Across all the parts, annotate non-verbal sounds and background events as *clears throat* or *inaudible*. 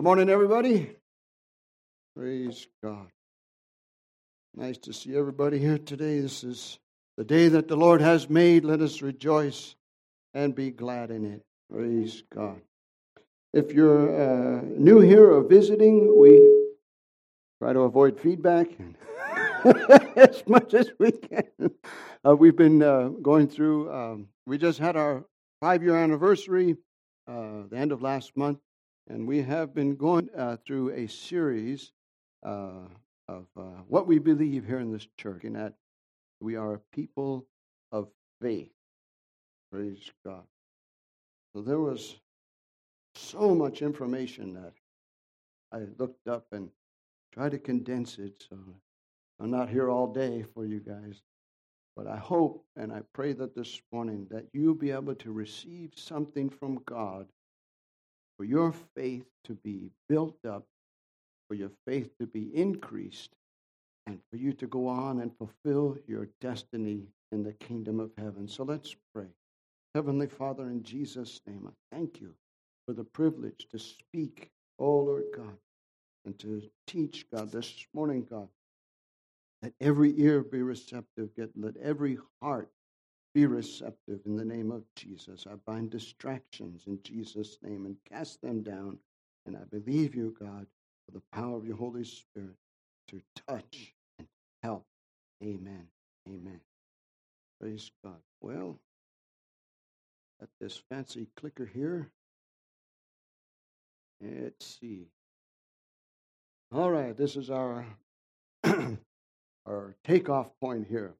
Good morning, everybody. Praise God. Nice to see everybody here today. This is the day that the Lord has made. Let us rejoice and be glad in it. Praise God. If you're uh, new here or visiting, we try to avoid feedback *laughs* as much as we can. Uh, we've been uh, going through, um, we just had our five year anniversary uh, the end of last month, and we have been going uh, through a series uh, of uh, what we believe here in this church, and that we are a people of faith. Praise God. So there was so much information that I looked up and tried to condense it. So I'm not here all day for you guys. But I hope and I pray that this morning that you'll be able to receive something from God for your faith to be built up, for your faith to be increased, and for you to go on and fulfill your destiny in the kingdom of heaven. So let's pray. Heavenly Father, in Jesus' name, I thank you for the privilege to speak, oh Lord God, and to teach, God, this morning, God. Let every ear be receptive. Get, let every heart be receptive in the name of Jesus. I bind distractions in Jesus' name and cast them down. And I believe you, God, for the power of your Holy Spirit to touch and help. Amen. Amen. Praise God. Well, at this fancy clicker here. Let's see. All right, this is our *clears throat* our takeoff point here.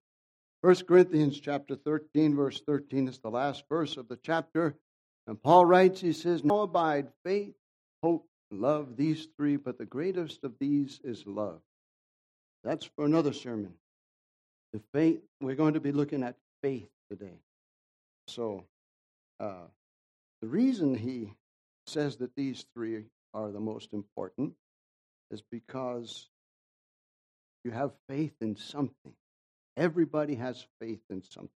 1 Corinthians chapter 13, verse 13 is the last verse of the chapter. And Paul writes, he says, Now abide faith, hope, love, these three, but the greatest of these is love. That's for another sermon. The faith, we're going to be looking at faith today. So, uh, the reason he says that these three are the most important is because you have faith in something. Everybody has faith in something.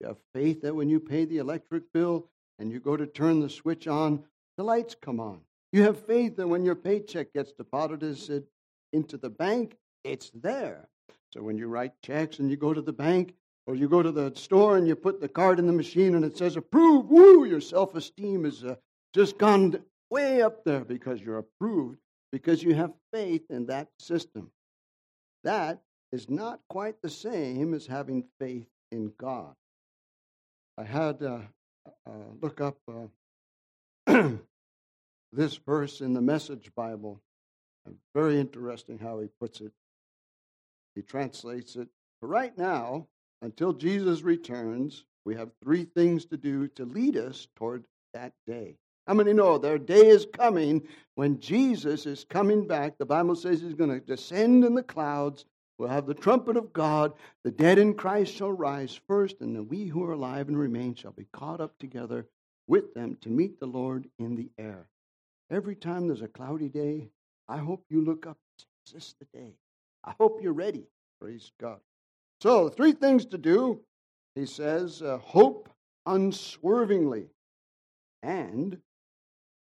You have faith that when you pay the electric bill and you go to turn the switch on, the lights come on. You have faith that when your paycheck gets deposited into the bank, it's there. So when you write checks and you go to the bank or you go to the store and you put the card in the machine and it says approved, woo, your self esteem has uh, just gone way up there because you're approved because you have faith in that system. That is not quite the same as having faith in God. I had uh, uh, look up uh, *clears throat* this verse in the Message Bible. Very interesting how he puts it. He translates it. Right now, until Jesus returns, we have three things to do to lead us toward that day. How many know their day is coming when Jesus is coming back? The Bible says he's going to descend in the clouds. We'll have the trumpet of God. The dead in Christ shall rise first, and then we who are alive and remain shall be caught up together with them to meet the Lord in the air. Every time there's a cloudy day, I hope you look up. Is this the day? I hope you're ready. Praise God. So, three things to do. He says, uh, hope unswervingly and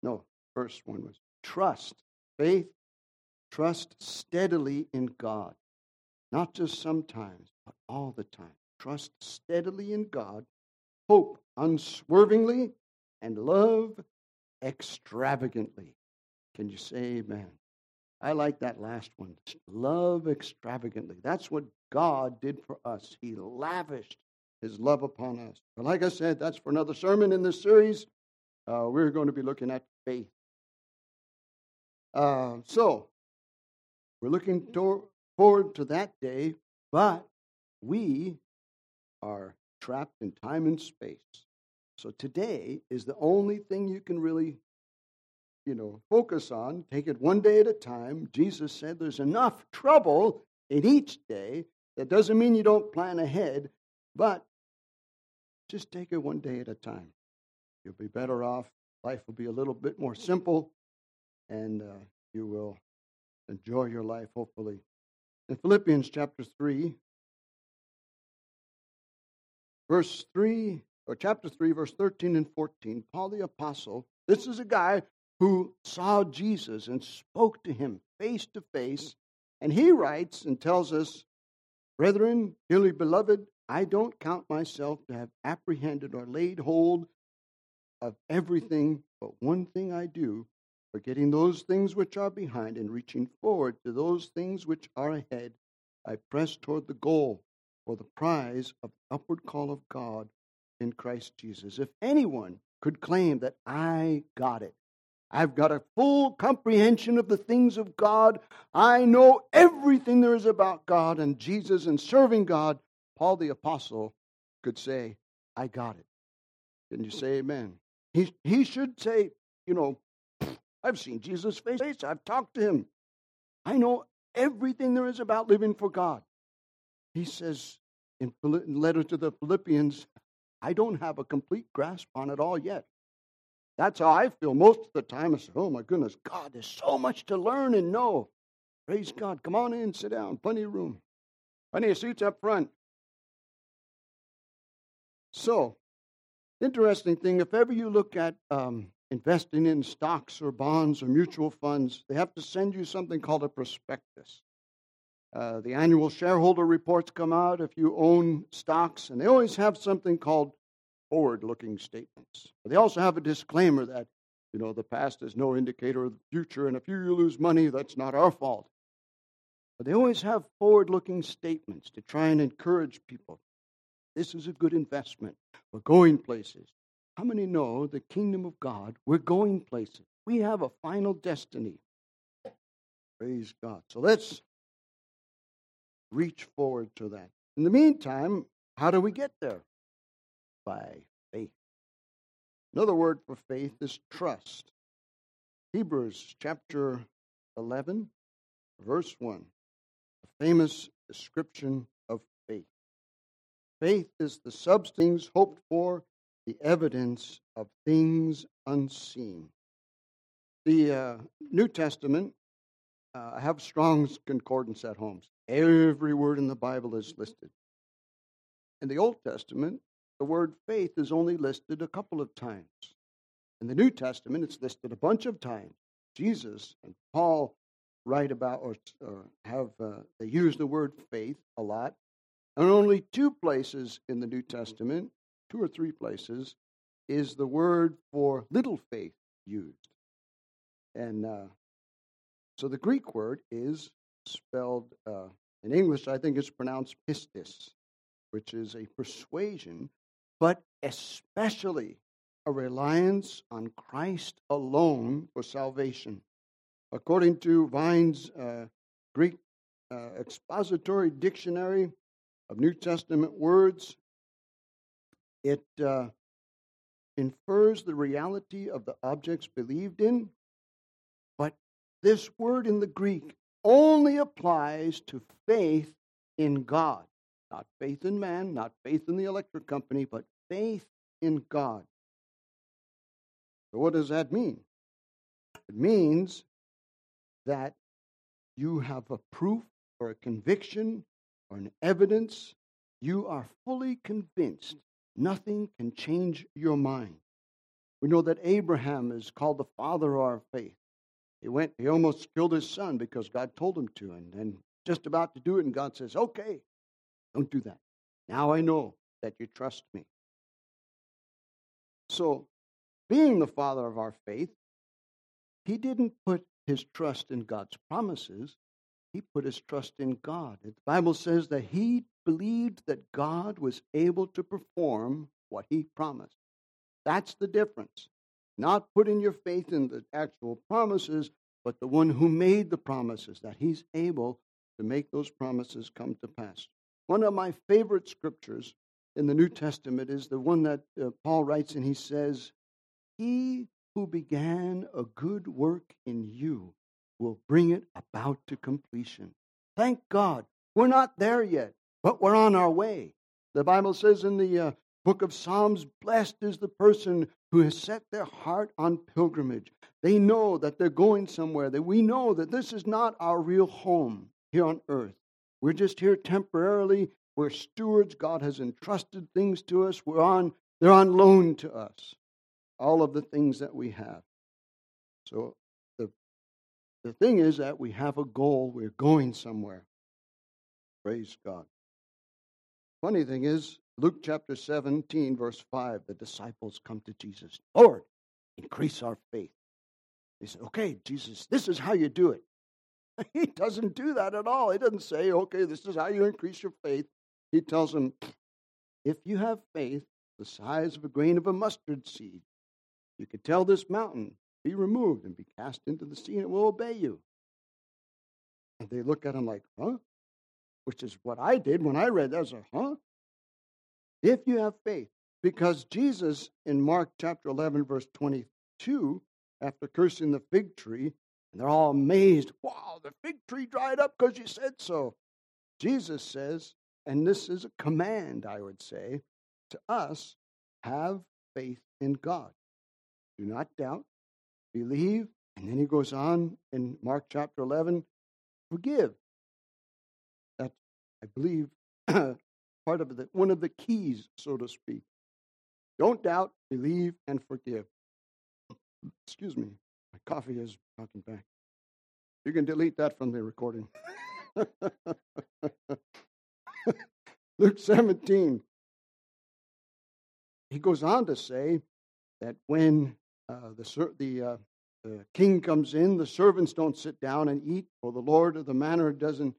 no, first one was trust, faith, trust steadily in God. Not just sometimes, but all the time. Trust steadily in God, hope unswervingly, and love extravagantly. Can you say amen? I like that last one. Love extravagantly. That's what God did for us. He lavished his love upon us. But like I said, that's for another sermon in this series. Uh, we're going to be looking at faith. Uh, so, we're looking to- forward to that day, but we are trapped in time and space. So, today is the only thing you can really you know, focus on. Take it one day at a time. Jesus said there's enough trouble in each day. That doesn't mean you don't plan ahead, but just take it one day at a time. You'll be better off. Life will be a little bit more simple, and uh, you will enjoy your life, hopefully. In Philippians chapter 3, verse 3, or chapter 3, verse 13 and 14, Paul the Apostle, this is a guy who saw Jesus and spoke to him face to face. And he writes and tells us, Brethren, dearly beloved, I don't count myself to have apprehended or laid hold of everything, but one thing I do, forgetting those things which are behind and reaching forward to those things which are ahead, I press toward the goal for the prize of the upward call of God in Christ Jesus. If anyone could claim that I got it, I've got a full comprehension of the things of God. I know everything there is about God and Jesus and serving God. Paul the Apostle could say, I got it. Can you say amen? He, he should say, you know, I've seen Jesus face face. I've talked to him. I know everything there is about living for God. He says in letter to the Philippians, I don't have a complete grasp on it all yet. That's how I feel most of the time. I say, oh my goodness, God, there's so much to learn and know. Praise God. Come on in, sit down. Plenty of room. Plenty of seats up front. So, interesting thing, if ever you look at um, investing in stocks or bonds or mutual funds, they have to send you something called a prospectus. Uh, the annual shareholder reports come out if you own stocks, and they always have something called forward looking statements. But they also have a disclaimer that, you know, the past is no indicator of the future, and if you lose money, that's not our fault. But they always have forward looking statements to try and encourage people. This is a good investment. We're going places. How many know the kingdom of God? We're going places. We have a final destiny. Praise God. So let's reach forward to that. In the meantime, how do we get there? By faith. Another word for faith is trust. Hebrews chapter 11, verse 1, a famous description of faith. Faith is the substance hoped for the evidence of things unseen. The uh, New Testament, uh, I have Strong's Concordance at home. Every word in the Bible is listed. In the Old Testament, the word faith is only listed a couple of times. In the New Testament, it's listed a bunch of times. Jesus and Paul write about or, or have uh, they use the word faith a lot. And only two places in the New Testament two or three places, is the word for little faith used. And uh, so the Greek word is spelled uh, in English, I think it's pronounced pistis, which is a persuasion, but especially a reliance on Christ alone for salvation. According to Vine's uh, Greek uh, expository dictionary of New Testament words, it uh, infers the reality of the objects believed in, but this word in the Greek only applies to faith in God. Not faith in man, not faith in the electric company, but faith in God. So, what does that mean? It means that you have a proof or a conviction or an evidence. You are fully convinced Nothing can change your mind. We know that Abraham is called the father of our faith. He went, he almost killed his son because God told him to, and then just about to do it, and God says, Okay, don't do that. Now I know that you trust me. So, being the father of our faith, he didn't put his trust in God's promises, he put his trust in God. The Bible says that he believed that God was able to perform what he promised. That's the difference. Not putting your faith in the actual promises, but the one who made the promises, that he's able to make those promises come to pass. One of my favorite scriptures in the New Testament is the one that uh, Paul writes, and he says, He who began a good work in you will bring it about to completion. Thank God. We're not there yet, but we're on our way. The Bible says in the uh, book of Psalms, blessed is the person who has set their heart on pilgrimage. They know that they're going somewhere, that we know that this is not our real home here on earth. We're just here temporarily. We're stewards. God has entrusted things to us. We're on, they're on loan to us. All of the things that we have. So the thing is that we have a goal, we're going somewhere. Praise God. Funny thing is, Luke chapter 17, verse 5, the disciples come to Jesus. Lord, increase our faith. They said, Okay, Jesus, this is how you do it. *laughs* He doesn't do that at all. He doesn't say, Okay, this is how you increase your faith. He tells them, If you have faith the size of a grain of a mustard seed, you could tell this mountain, Be removed and be cast into the sea, and it will obey you. And they look at him like, Huh? Which is what I did when I read that. I was like, Huh? If you have faith, because Jesus in Mark chapter 11, verse 22, after cursing the fig tree, and they're all amazed. Wow, the fig tree dried up because you said so. Jesus says, and this is a command, I would say, to us have faith in God. Do not doubt, believe. And then he goes on in Mark chapter 11 forgive. That's, I believe, *clears throat* part of the, one of the keys, so to speak. Don't doubt, believe, and forgive. Excuse me, my coffee is talking back. You can delete that from the recording. *laughs* Luke 17. He goes on to say that when uh, the, the, uh, the king comes in, the servants don't sit down and eat, or the Lord of the manor doesn't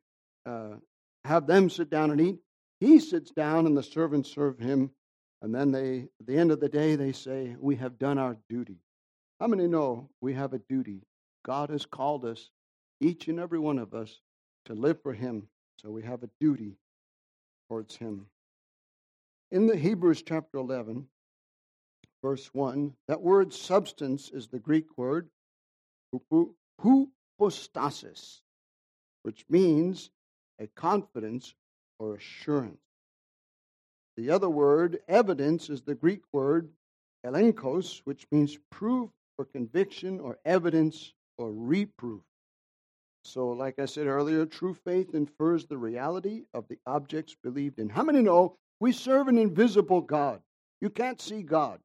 uh, have them sit down and eat. He sits down and the servants serve him. And then they, at the end of the day, they say, We have done our duty. How many know we have a duty? God has called us, each and every one of us, to live for Him. So we have a duty towards Him. In the Hebrews chapter 11, verse 1, that word substance is the Greek word hypostasis, which means a confidence or assurance. The other word, evidence, is the Greek word elenchos, which means proof or conviction or evidence or reproof. So, like I said earlier, true faith infers the reality of the objects believed in. How many know we serve an invisible God? You can't see God.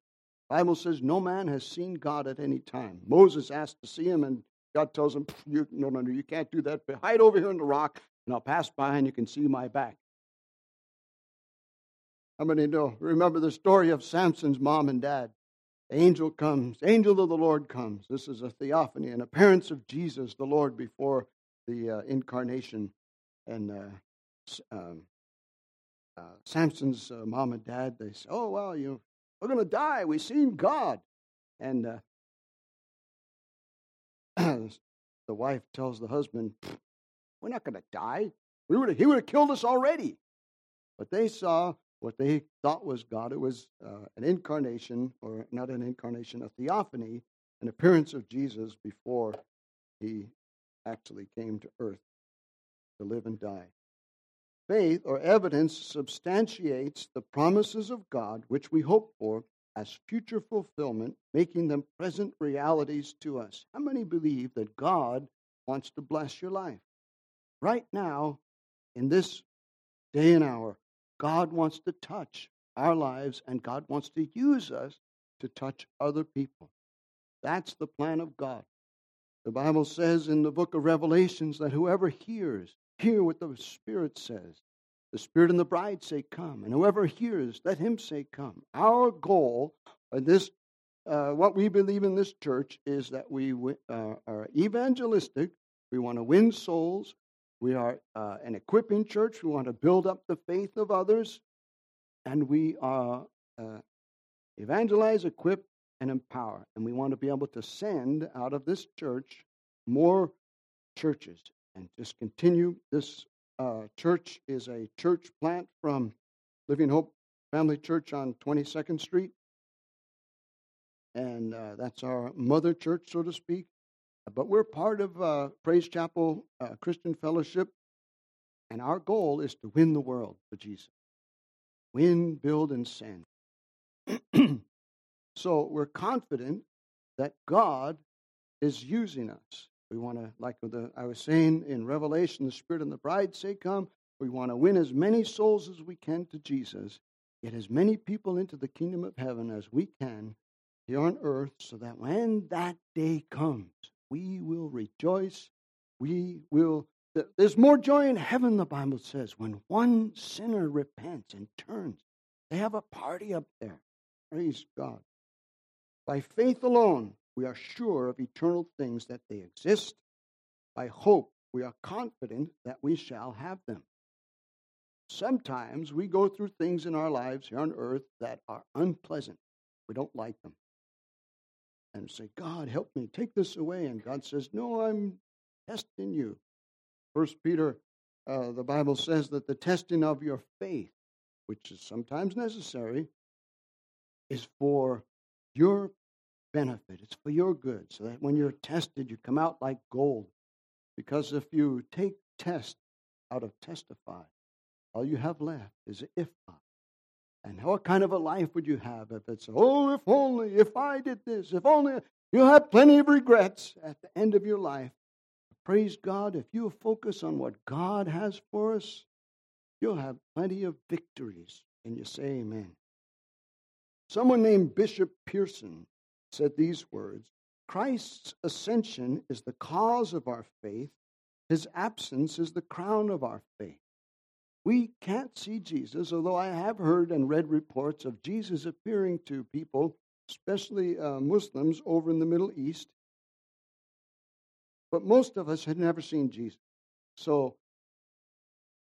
Bible says no man has seen God at any time. Moses asked to see him, and God tells him, you, "No, no, no, you can't do that. But hide over here in the rock, and I'll pass by, and you can see my back." How many know? Remember the story of Samson's mom and dad? angel comes, angel of the Lord comes. This is a theophany, an appearance of Jesus, the Lord, before the uh, incarnation. And uh, um, uh, Samson's uh, mom and dad, they say, "Oh well, you we're going to die. We've seen God." And uh, *clears throat* the wife tells the husband, "We're not going to die. We would he would have killed us already." But they saw what they thought was God. It was uh, an incarnation, or not an incarnation, a theophany, an appearance of Jesus before he actually came to earth to live and die. Faith or evidence substantiates the promises of God which we hope for as future fulfillment, making them present realities to us. How many believe that God wants to bless your life? Right now, in this day and hour, God wants to touch our lives and God wants to use us to touch other people. That's the plan of God. The Bible says in the book of Revelations that whoever hears, hear what the Spirit says. The Spirit and the bride say, Come. And whoever hears, let him say, Come. Our goal, in this, uh, what we believe in this church, is that we uh, are evangelistic. We want to win souls. We are uh, an equipping church. We want to build up the faith of others. And we are uh, evangelize, equip, and empower. And we want to be able to send out of this church more churches and just continue. This uh, church is a church plant from Living Hope Family Church on 22nd Street. And uh, that's our mother church, so to speak. But we're part of uh, Praise Chapel uh, Christian Fellowship, and our goal is to win the world for Jesus. Win, build, and send. *clears throat* so we're confident that God is using us. We want to, like the, I was saying in Revelation, the Spirit and the bride say, Come. We want to win as many souls as we can to Jesus, get as many people into the kingdom of heaven as we can here on earth so that when that day comes, we will rejoice. We will. There's more joy in heaven, the Bible says, when one sinner repents and turns. They have a party up there. Praise God. By faith alone, we are sure of eternal things that they exist. By hope, we are confident that we shall have them. Sometimes we go through things in our lives here on earth that are unpleasant. We don't like them. And say, God, help me, take this away. And God says, No, I'm testing you. First Peter, uh, the Bible says that the testing of your faith, which is sometimes necessary, is for your benefit. It's for your good, so that when you're tested, you come out like gold. Because if you take test out of testify, all you have left is if not. And what kind of a life would you have if it's, oh, if only, if I did this, if only. You'll have plenty of regrets at the end of your life. Praise God, if you focus on what God has for us, you'll have plenty of victories. And you say amen. Someone named Bishop Pearson said these words Christ's ascension is the cause of our faith, his absence is the crown of our faith. We can't see Jesus, although I have heard and read reports of Jesus appearing to people, especially uh, Muslims over in the Middle East. But most of us had never seen Jesus. So,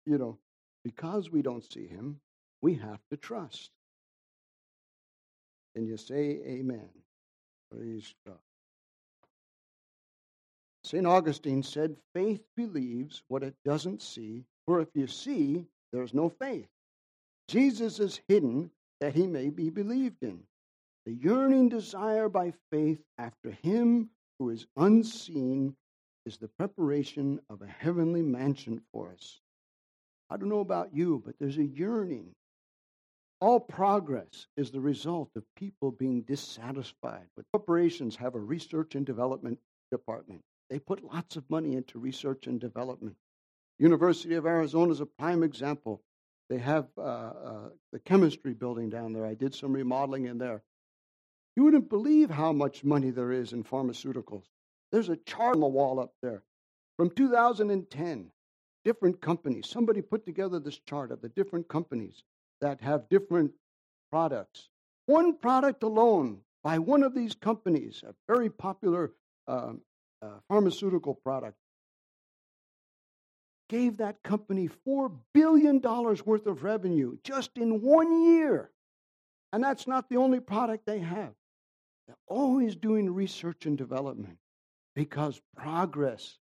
you know, because we don't see him, we have to trust. And you say, Amen. Praise God. St. Augustine said, Faith believes what it doesn't see, for if you see, there's no faith. Jesus is hidden that he may be believed in. The yearning desire by faith after him who is unseen is the preparation of a heavenly mansion for us. I don't know about you, but there's a yearning. All progress is the result of people being dissatisfied. But corporations have a research and development department. They put lots of money into research and development. University of Arizona is a prime example. They have uh, uh, the chemistry building down there. I did some remodeling in there. You wouldn't believe how much money there is in pharmaceuticals. There's a chart on the wall up there from 2010. Different companies. Somebody put together this chart of the different companies that have different products. One product alone by one of these companies, a very popular um, uh, pharmaceutical product, gave that company $4 billion worth of revenue just in one year. And that's not the only product they have. They're always doing research and development because progress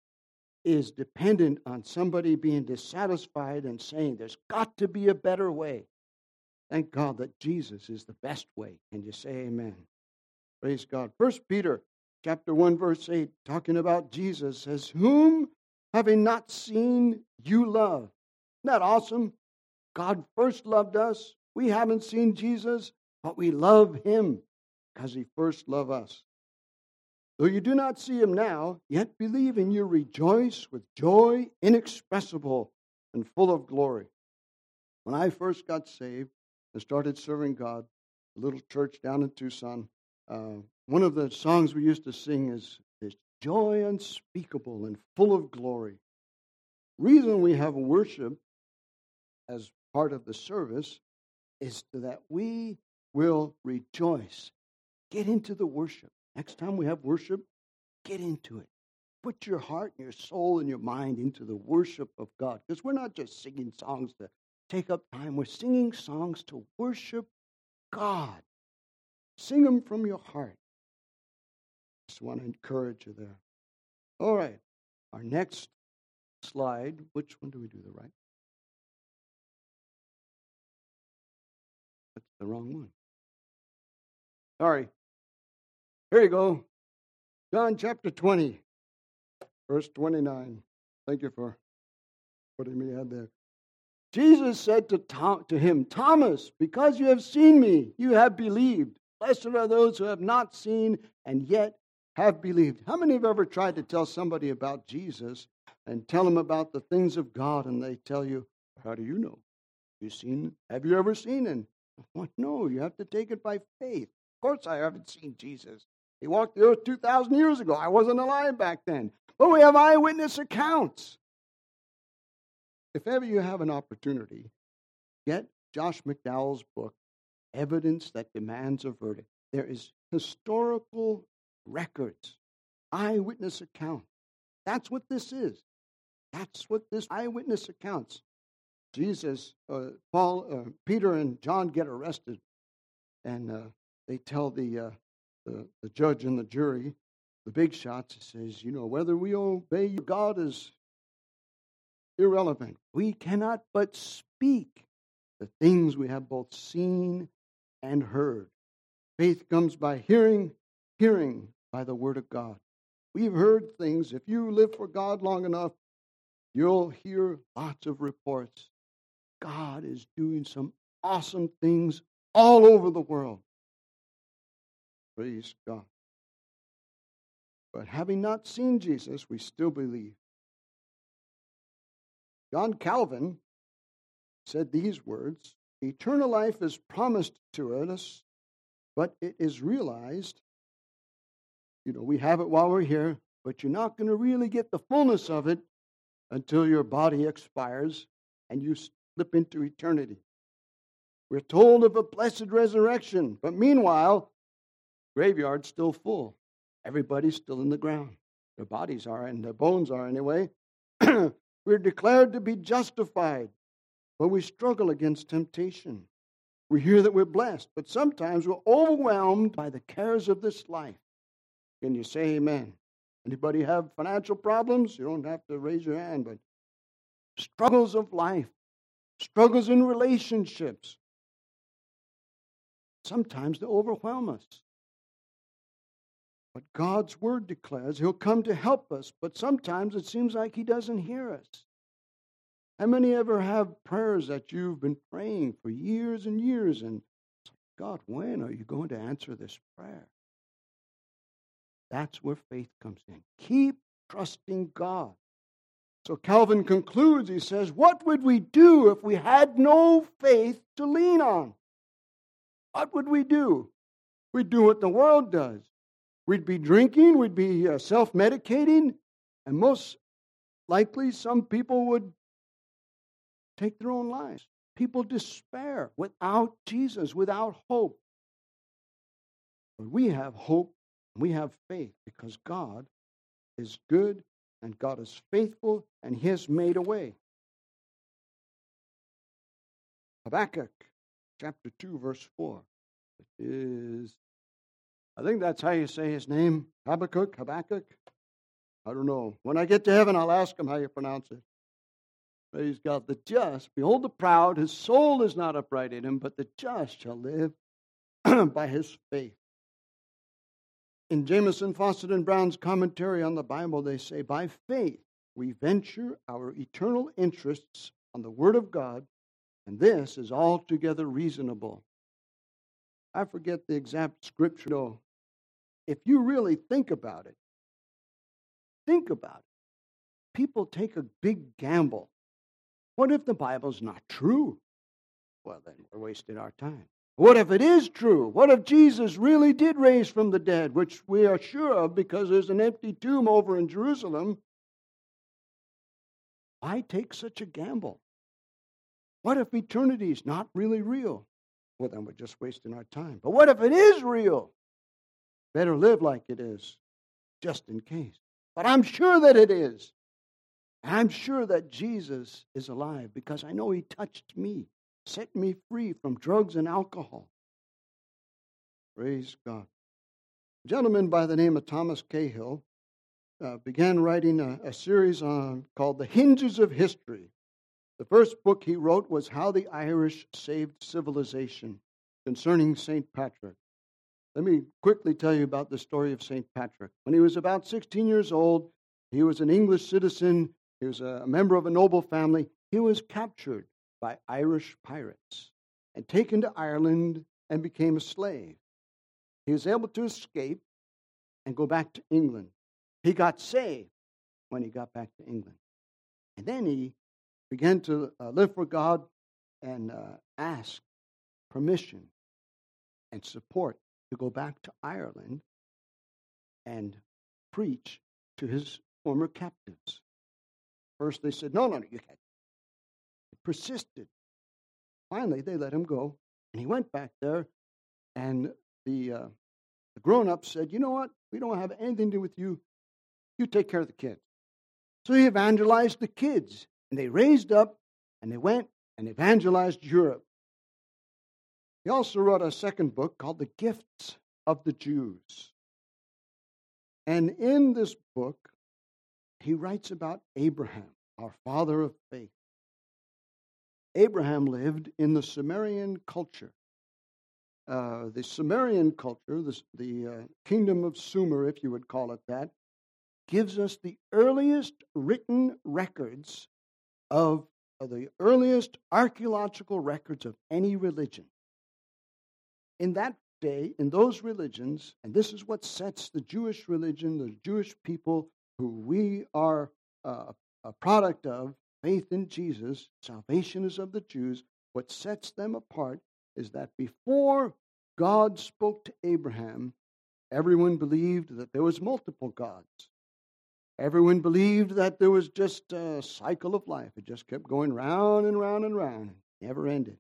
is dependent on somebody being dissatisfied and saying, There's got to be a better way. Thank God that Jesus is the best way. Can you say amen? Praise God. First Peter chapter 1, verse 8, talking about Jesus, says, Whom having not seen, you love. Isn't that awesome? God first loved us. We haven't seen Jesus, but we love him because he first loved us. Though you do not see him now, yet believe and you rejoice with joy inexpressible and full of glory. When I first got saved started serving God, a little church down in Tucson, uh, one of the songs we used to sing is this joy unspeakable and full of glory. Reason we have worship as part of the service is that we will rejoice. Get into the worship. Next time we have worship, get into it. Put your heart and your soul and your mind into the worship of God. Because we're not just singing songs to take up time, we're singing songs to worship God. Sing them from your heart. Just want to encourage you there. All right. Our next slide. Which one do we do the right? That's the wrong one. Sorry. Here you go. John chapter 20, verse 29. Thank you for putting me out there. Jesus said to, Tom, to him, Thomas, because you have seen me, you have believed. Blessed are those who have not seen and yet have believed. How many have ever tried to tell somebody about Jesus and tell them about the things of God and they tell you, How do you know? You seen have you ever seen him? *laughs* Well, no, you have to take it by faith. Of course, I haven't seen Jesus. He walked the earth 2,000 years ago. I wasn't alive back then. But we have eyewitness accounts. If ever you have an opportunity, get Josh McDowell's book, Evidence That Demands a Verdict. There is historical records, eyewitness accounts. That's what this is. That's what this eyewitness accounts. Jesus, uh, Paul, uh, Peter, and John get arrested, and uh, they tell the, uh, the, the judge and the jury, the big shots, he says, you know, whether we obey God is irrelevant. We cannot but speak the things we have both seen and heard. Faith comes by hearing, hearing by the Word of God. We've heard things. If you live for God long enough, you'll hear lots of reports. God is doing some awesome things all over the world. Praise God. But having not seen Jesus, we still believe. John Calvin said these words Eternal life is promised to us, but it is realized. You know, we have it while we're here, but you're not going to really get the fullness of it until your body expires and you slip into eternity. We're told of a blessed resurrection, but meanwhile, graveyard's still full. Everybody's still in the ground. Their bodies are, and their bones are anyway. *clears throat* We're declared to be justified, but we struggle against temptation. We hear that we're blessed, but sometimes we're overwhelmed by the cares of this life. Can you say amen? Anybody have financial problems? You don't have to raise your hand, but struggles of life, struggles in relationships. Sometimes they overwhelm us. But God's word declares He'll come to help us, but sometimes it seems like He doesn't hear us. How many ever have prayers that you've been praying for years and years, and God, when are you going to answer this prayer? That's where faith comes in. Keep trusting God. So Calvin concludes, he says, What would we do if we had no faith to lean on? What would we do? We'd do what the world does. We'd be drinking, we'd be uh, self medicating, and most likely some people would take their own lives. People despair without Jesus, without hope. But we have hope, and we have faith because God is good and God is faithful and He has made a way. Habakkuk chapter 2, verse 4 is I think that's how you say his name. Habakkuk, Habakkuk. I don't know. When I get to heaven, I'll ask him how you pronounce it. Praise God. The just, behold the proud, his soul is not upright in him, but the just shall live *clears throat* by his faith. In Jamieson, Fausset, and Brown's commentary on the Bible, they say, By faith we venture our eternal interests on the Word of God, and this is altogether reasonable. I forget the exact scripture, though, if you really think about it, think about it. People take a big gamble. What if the Bible's not true? Well, then we're wasting our time. What if it is true? What if Jesus really did raise from the dead, which we are sure of because there's an empty tomb over in Jerusalem? Why take such a gamble? What if eternity is not really real? Well, then we're just wasting our time. But what if it is real? Better live like it is, just in case. But I'm sure that it is. I'm sure that Jesus is alive because I know He touched me, set me free from drugs and alcohol. Praise God. A gentleman by the name of Thomas Cahill uh, began writing a, a series on, called The Hinges of History. The first book he wrote was How the Irish Saved Civilization concerning St. Patrick. Let me quickly tell you about the story of St. Patrick. When he was about 16 years old, he was an English citizen, he was a member of a noble family. He was captured by Irish pirates and taken to Ireland and became a slave. He was able to escape and go back to England. He got saved when he got back to England. And then he began to uh, live for God and uh, ask permission and support to go back to Ireland and preach to his former captives. First, they said, No, no, no, you can't. He persisted. Finally, they let him go, and he went back there, and the, uh, the grown ups said, You know what? We don't have anything to do with you. You take care of the kids. So he evangelized the kids, and they raised up and they went and evangelized Europe. He also wrote a second book called The Gifts of the Jews. And in this book, he writes about Abraham, our father of faith. Abraham lived in the Sumerian culture. Uh, the Sumerian culture, the, the uh, kingdom of Sumer, if you would call it that, gives us the earliest written records of, of the earliest archaeological records of any religion. In that day, in those religions, and this is what sets the Jewish religion, the Jewish people who we are uh, a product of, faith in Jesus, salvation is of the Jews, what sets them apart is that before God spoke to Abraham, everyone believed that there was multiple gods. Everyone believed that there was just a cycle of life. It just kept going round and round and round, never ended.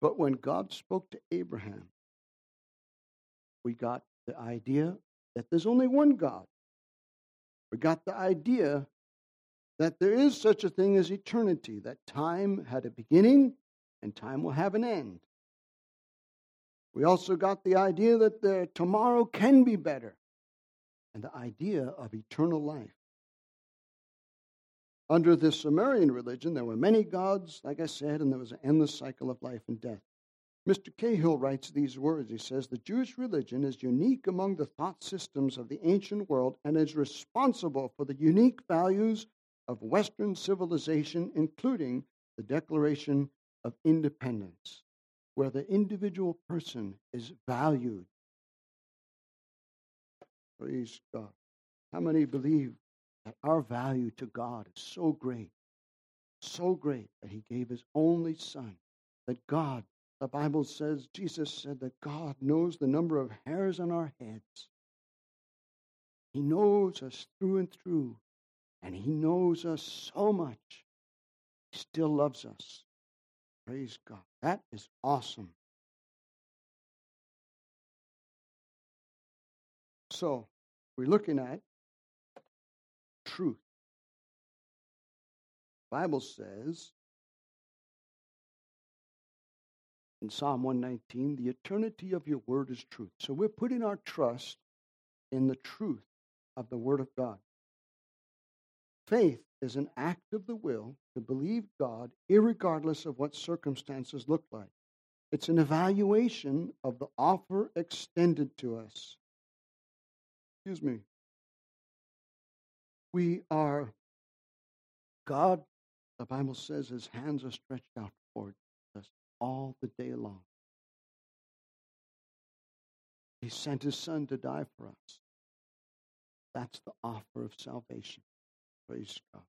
But when God spoke to Abraham, we got the idea that there's only one God. We got the idea that there is such a thing as eternity, that time had a beginning and time will have an end. We also got the idea that the, tomorrow can be better and the idea of eternal life. Under the Sumerian religion, there were many gods, like I said, and there was an endless cycle of life and death. Mr. Cahill writes these words. He says, The Jewish religion is unique among the thought systems of the ancient world and is responsible for the unique values of Western civilization, including the Declaration of Independence, where the individual person is valued Praise God. How many believe that our value to God is so great, so great that He gave His only Son? That God, the Bible says, Jesus said that God knows the number of hairs on our heads. He knows us through and through, and He knows us so much. He still loves us. Praise God. That is awesome. So, we're looking at truth. The Bible says in Psalm 119, the eternity of your word is truth. So we're putting our trust in the truth of the word of God. Faith is an act of the will to believe God, regardless of what circumstances look like. It's an evaluation of the offer extended to us excuse me, we are, God, the Bible says, his hands are stretched out toward us all the day long. He sent his son to die for us. That's the offer of salvation. Praise God.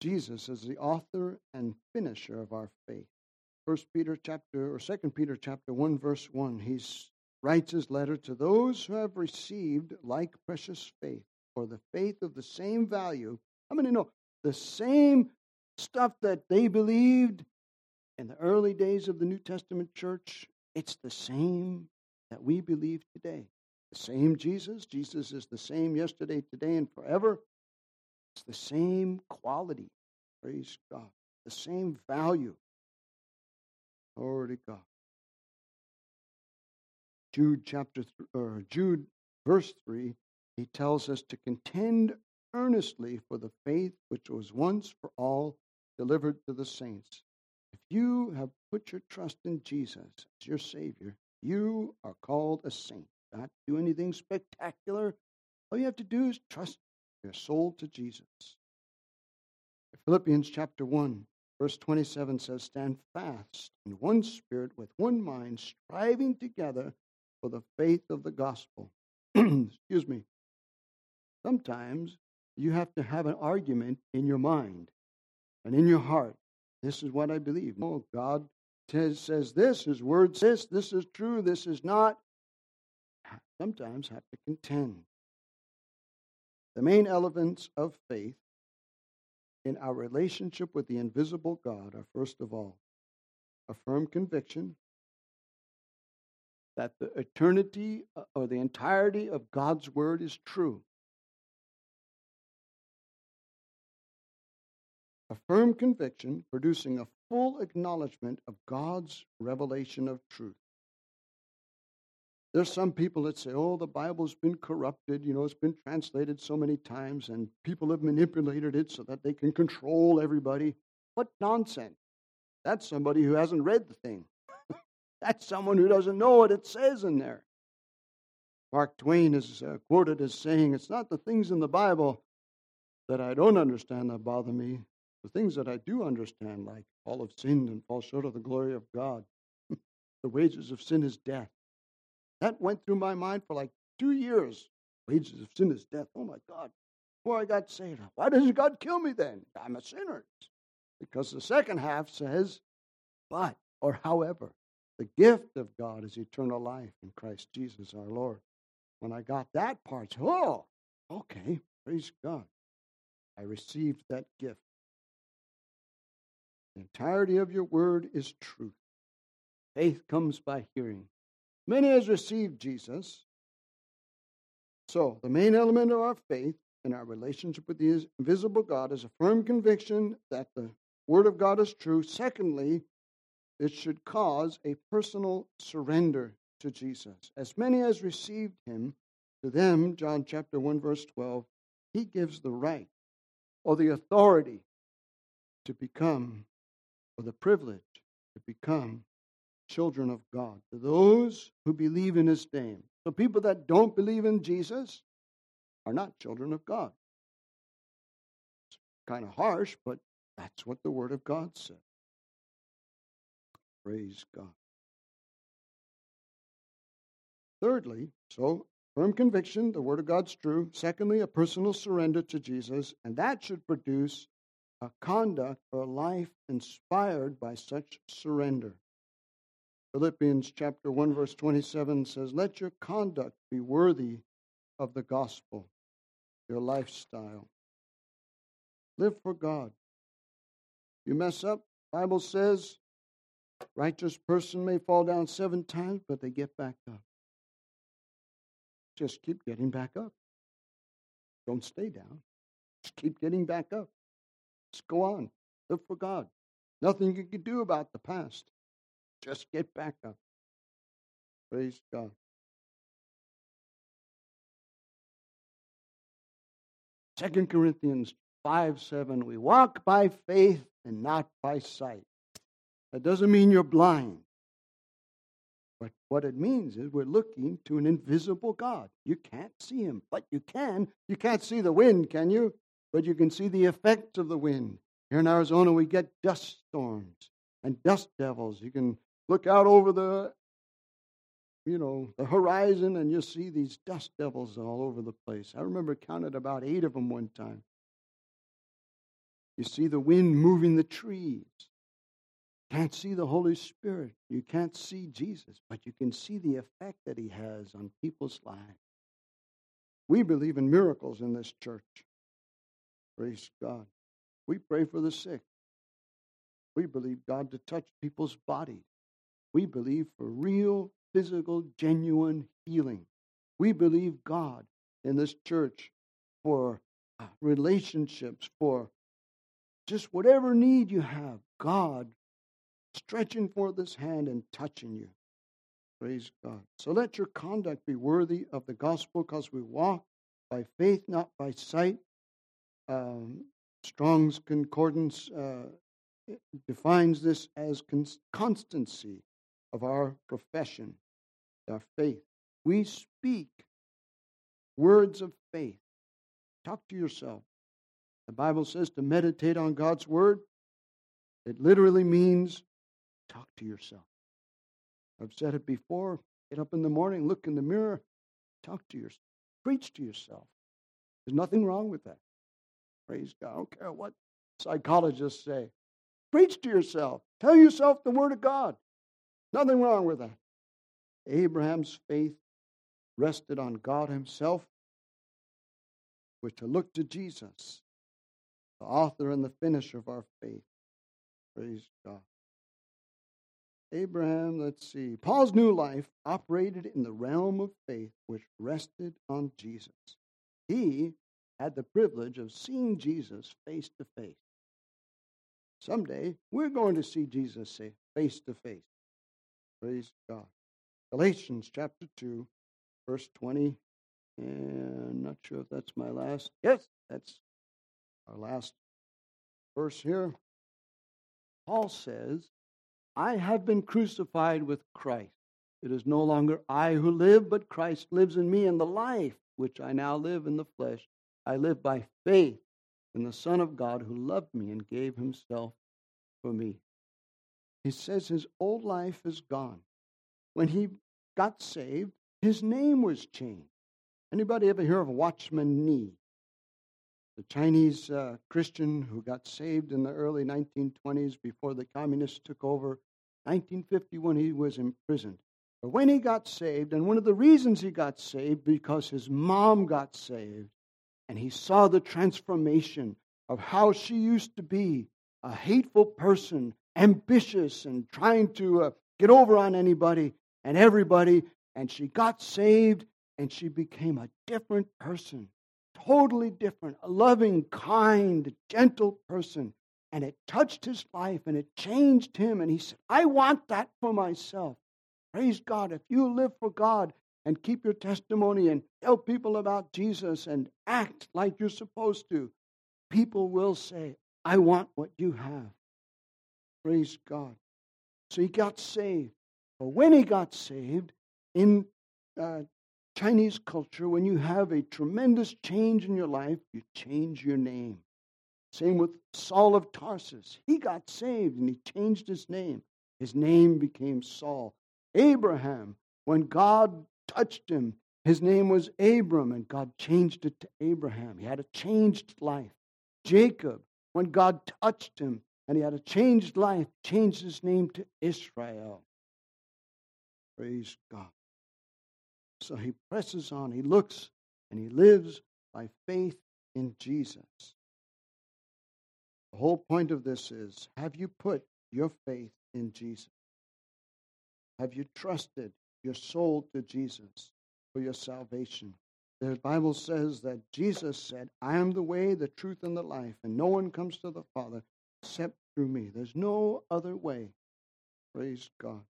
Jesus is the author and finisher of our faith. First Peter chapter or Second Peter chapter one verse one. He writes his letter to those who have received like precious faith, or the faith of the same value. How many know the same stuff that they believed in the early days of the New Testament church? It's the same that we believe today. The same Jesus. Jesus is the same yesterday, today, and forever. It's the same quality. Praise God. The same value. Glory to God. Jude chapter th- or Jude verse 3, he tells us to contend earnestly for the faith which was once for all delivered to the saints. If you have put your trust in Jesus as your Savior, you are called a saint. Not do anything spectacular. All you have to do is trust your soul to Jesus. Philippians chapter 1, verse 27 says, Stand fast in one spirit, with one mind, striving together for the faith of the gospel. *clears throat* Excuse me. Sometimes you have to have an argument in your mind and in your heart. This is what I believe. Oh, God says this, his word says this is true, this is not. Sometimes have to contend. The main elements of faith in our relationship with the invisible God are first of all a firm conviction that the eternity uh, or the entirety of God's word is true. A firm conviction producing a full acknowledgement of God's revelation of truth. There's some people that say, oh, the Bible's been corrupted. You know, it's been translated so many times, and people have manipulated it so that they can control everybody. What nonsense. That's somebody who hasn't read the thing. *laughs* That's someone who doesn't know what it says in there. Mark Twain is uh, quoted as saying, It's not the things in the Bible that I don't understand that bother me. The things that I do understand, like all have sinned and fall short of the glory of God. *laughs* the wages of sin is death. That went through my mind for like two years. Wages of sin is death. Oh my God. Before I got saved, why doesn't God kill me then? I'm a sinner. Because the second half says, but, or however, the gift of God is eternal life in Christ Jesus our Lord. When I got that part, oh, okay, praise God. I received that gift. The entirety of your word is truth. Faith comes by hearing, Many has received Jesus. So, the main element of our faith and our relationship with the invisible God is a firm conviction that the Word of God is true. Secondly, it should cause a personal surrender to Jesus. As many as received him, to them, John chapter 1, verse 12, he gives the right or the authority to become, or the privilege to become children of God, to those who believe in his name. So people that don't believe in Jesus are not children of God. It's kind of harsh, but that's what the Word of God says. Praise God. Thirdly, so firm conviction, the Word of God's true. Secondly, a personal surrender to Jesus, and that should produce a conduct or a life inspired by such surrender. Philippians chapter 1 verse 27 says, "Let your conduct be worthy of the gospel, your lifestyle. Live for God. You mess up, Bible says, righteous person may fall down 7 times, but they get back up. Just keep getting back up. Don't stay down. Just keep getting back up. Just go on. Live for God. Nothing you can do about the past. Just get back up. Praise God. Second Corinthians 5 7, we walk by faith and not by sight. That doesn't mean you're blind. But what it means is we're looking to an invisible God. You can't see him, but you can. You can't see the wind, can you? But you can see the effects of the wind. Here in Arizona, we get dust storms and dust devils. You can look out over the you know the horizon and you see these dust devils all over the place. I remember counted about eight of them one time. You see the wind moving the trees. Can't see the holy spirit. You can't see jesus but you can see the effect that he has on people's lives. We believe in miracles in this church praise god we pray for the sick we believe god to touch people's bodies we believe for real, physical, genuine healing. We believe God in this church for uh, relationships, for just whatever need you have. God stretching forth his hand and touching you. Praise God. So let your conduct be worthy of the gospel because we walk by faith, not by sight. Um, Strong's Concordance uh, defines this as constancy of our profession, our faith. We speak words of faith. Talk to yourself. The Bible says to meditate on God's word. It literally means talk to yourself. I've said it before. Get up in the morning, look in the mirror, talk to yourself, preach to yourself. There's nothing wrong with that. Praise God. I don't care what psychologists say. Preach to yourself. Tell yourself the Word of God. Nothing wrong with that. Abraham's faith rested on God Himself, which to look to Jesus, the author and the finisher of our faith. Praise God. Abraham, let's see. Paul's new life operated in the realm of faith which rested on Jesus. He had the privilege of seeing Jesus face to face. Someday, we're going to see Jesus face to face. Praise God. Galatians chapter 2, verse 20. And I'm not sure if that's my last. Yes, that's our last verse here. Paul says, I have been crucified with Christ. It is no longer I who live, but Christ lives in me, and the life which I now live in the flesh, I live by faith in the Son of God who loved me and gave himself for me. He says his old life is gone. When he got saved, his name was changed. Anybody ever hear of Watchman Nee? The Chinese uh, Christian who got saved in the early 1920s before the communists took over. 1951, he was imprisoned. But when he got saved, and one of the reasons he got saved, because his mom got saved, and he saw the transformation of how she used to be a hateful person, ambitious, and trying to uh, get over on anybody and everybody. And she got saved, and she became a different person, totally different, a loving, kind, gentle person. And it touched his life and it changed him. And he said, I want that for myself. Praise God. If you live for God and keep your testimony and tell people about Jesus and act like you're supposed to, people will say, I want what you have. Praise God. So he got saved. But when he got saved, in uh, Chinese culture, when you have a tremendous change in your life, you change your name. Same with Saul of Tarsus. He got saved and he changed his name. His name became Saul. Abraham, when God touched him, his name was Abram, and God changed it to Abraham. He had a changed life. Jacob, when God touched him and he had a changed life, changed his name to Israel. Praise God. So he presses on, he looks, and he lives by faith in Jesus. The whole point of this is have you put your faith in Jesus? Have you trusted your soul to Jesus for your salvation? The Bible says that Jesus said, I am the way, the truth, and the life, and no one comes to the Father except through me. There's no other way. Praise God.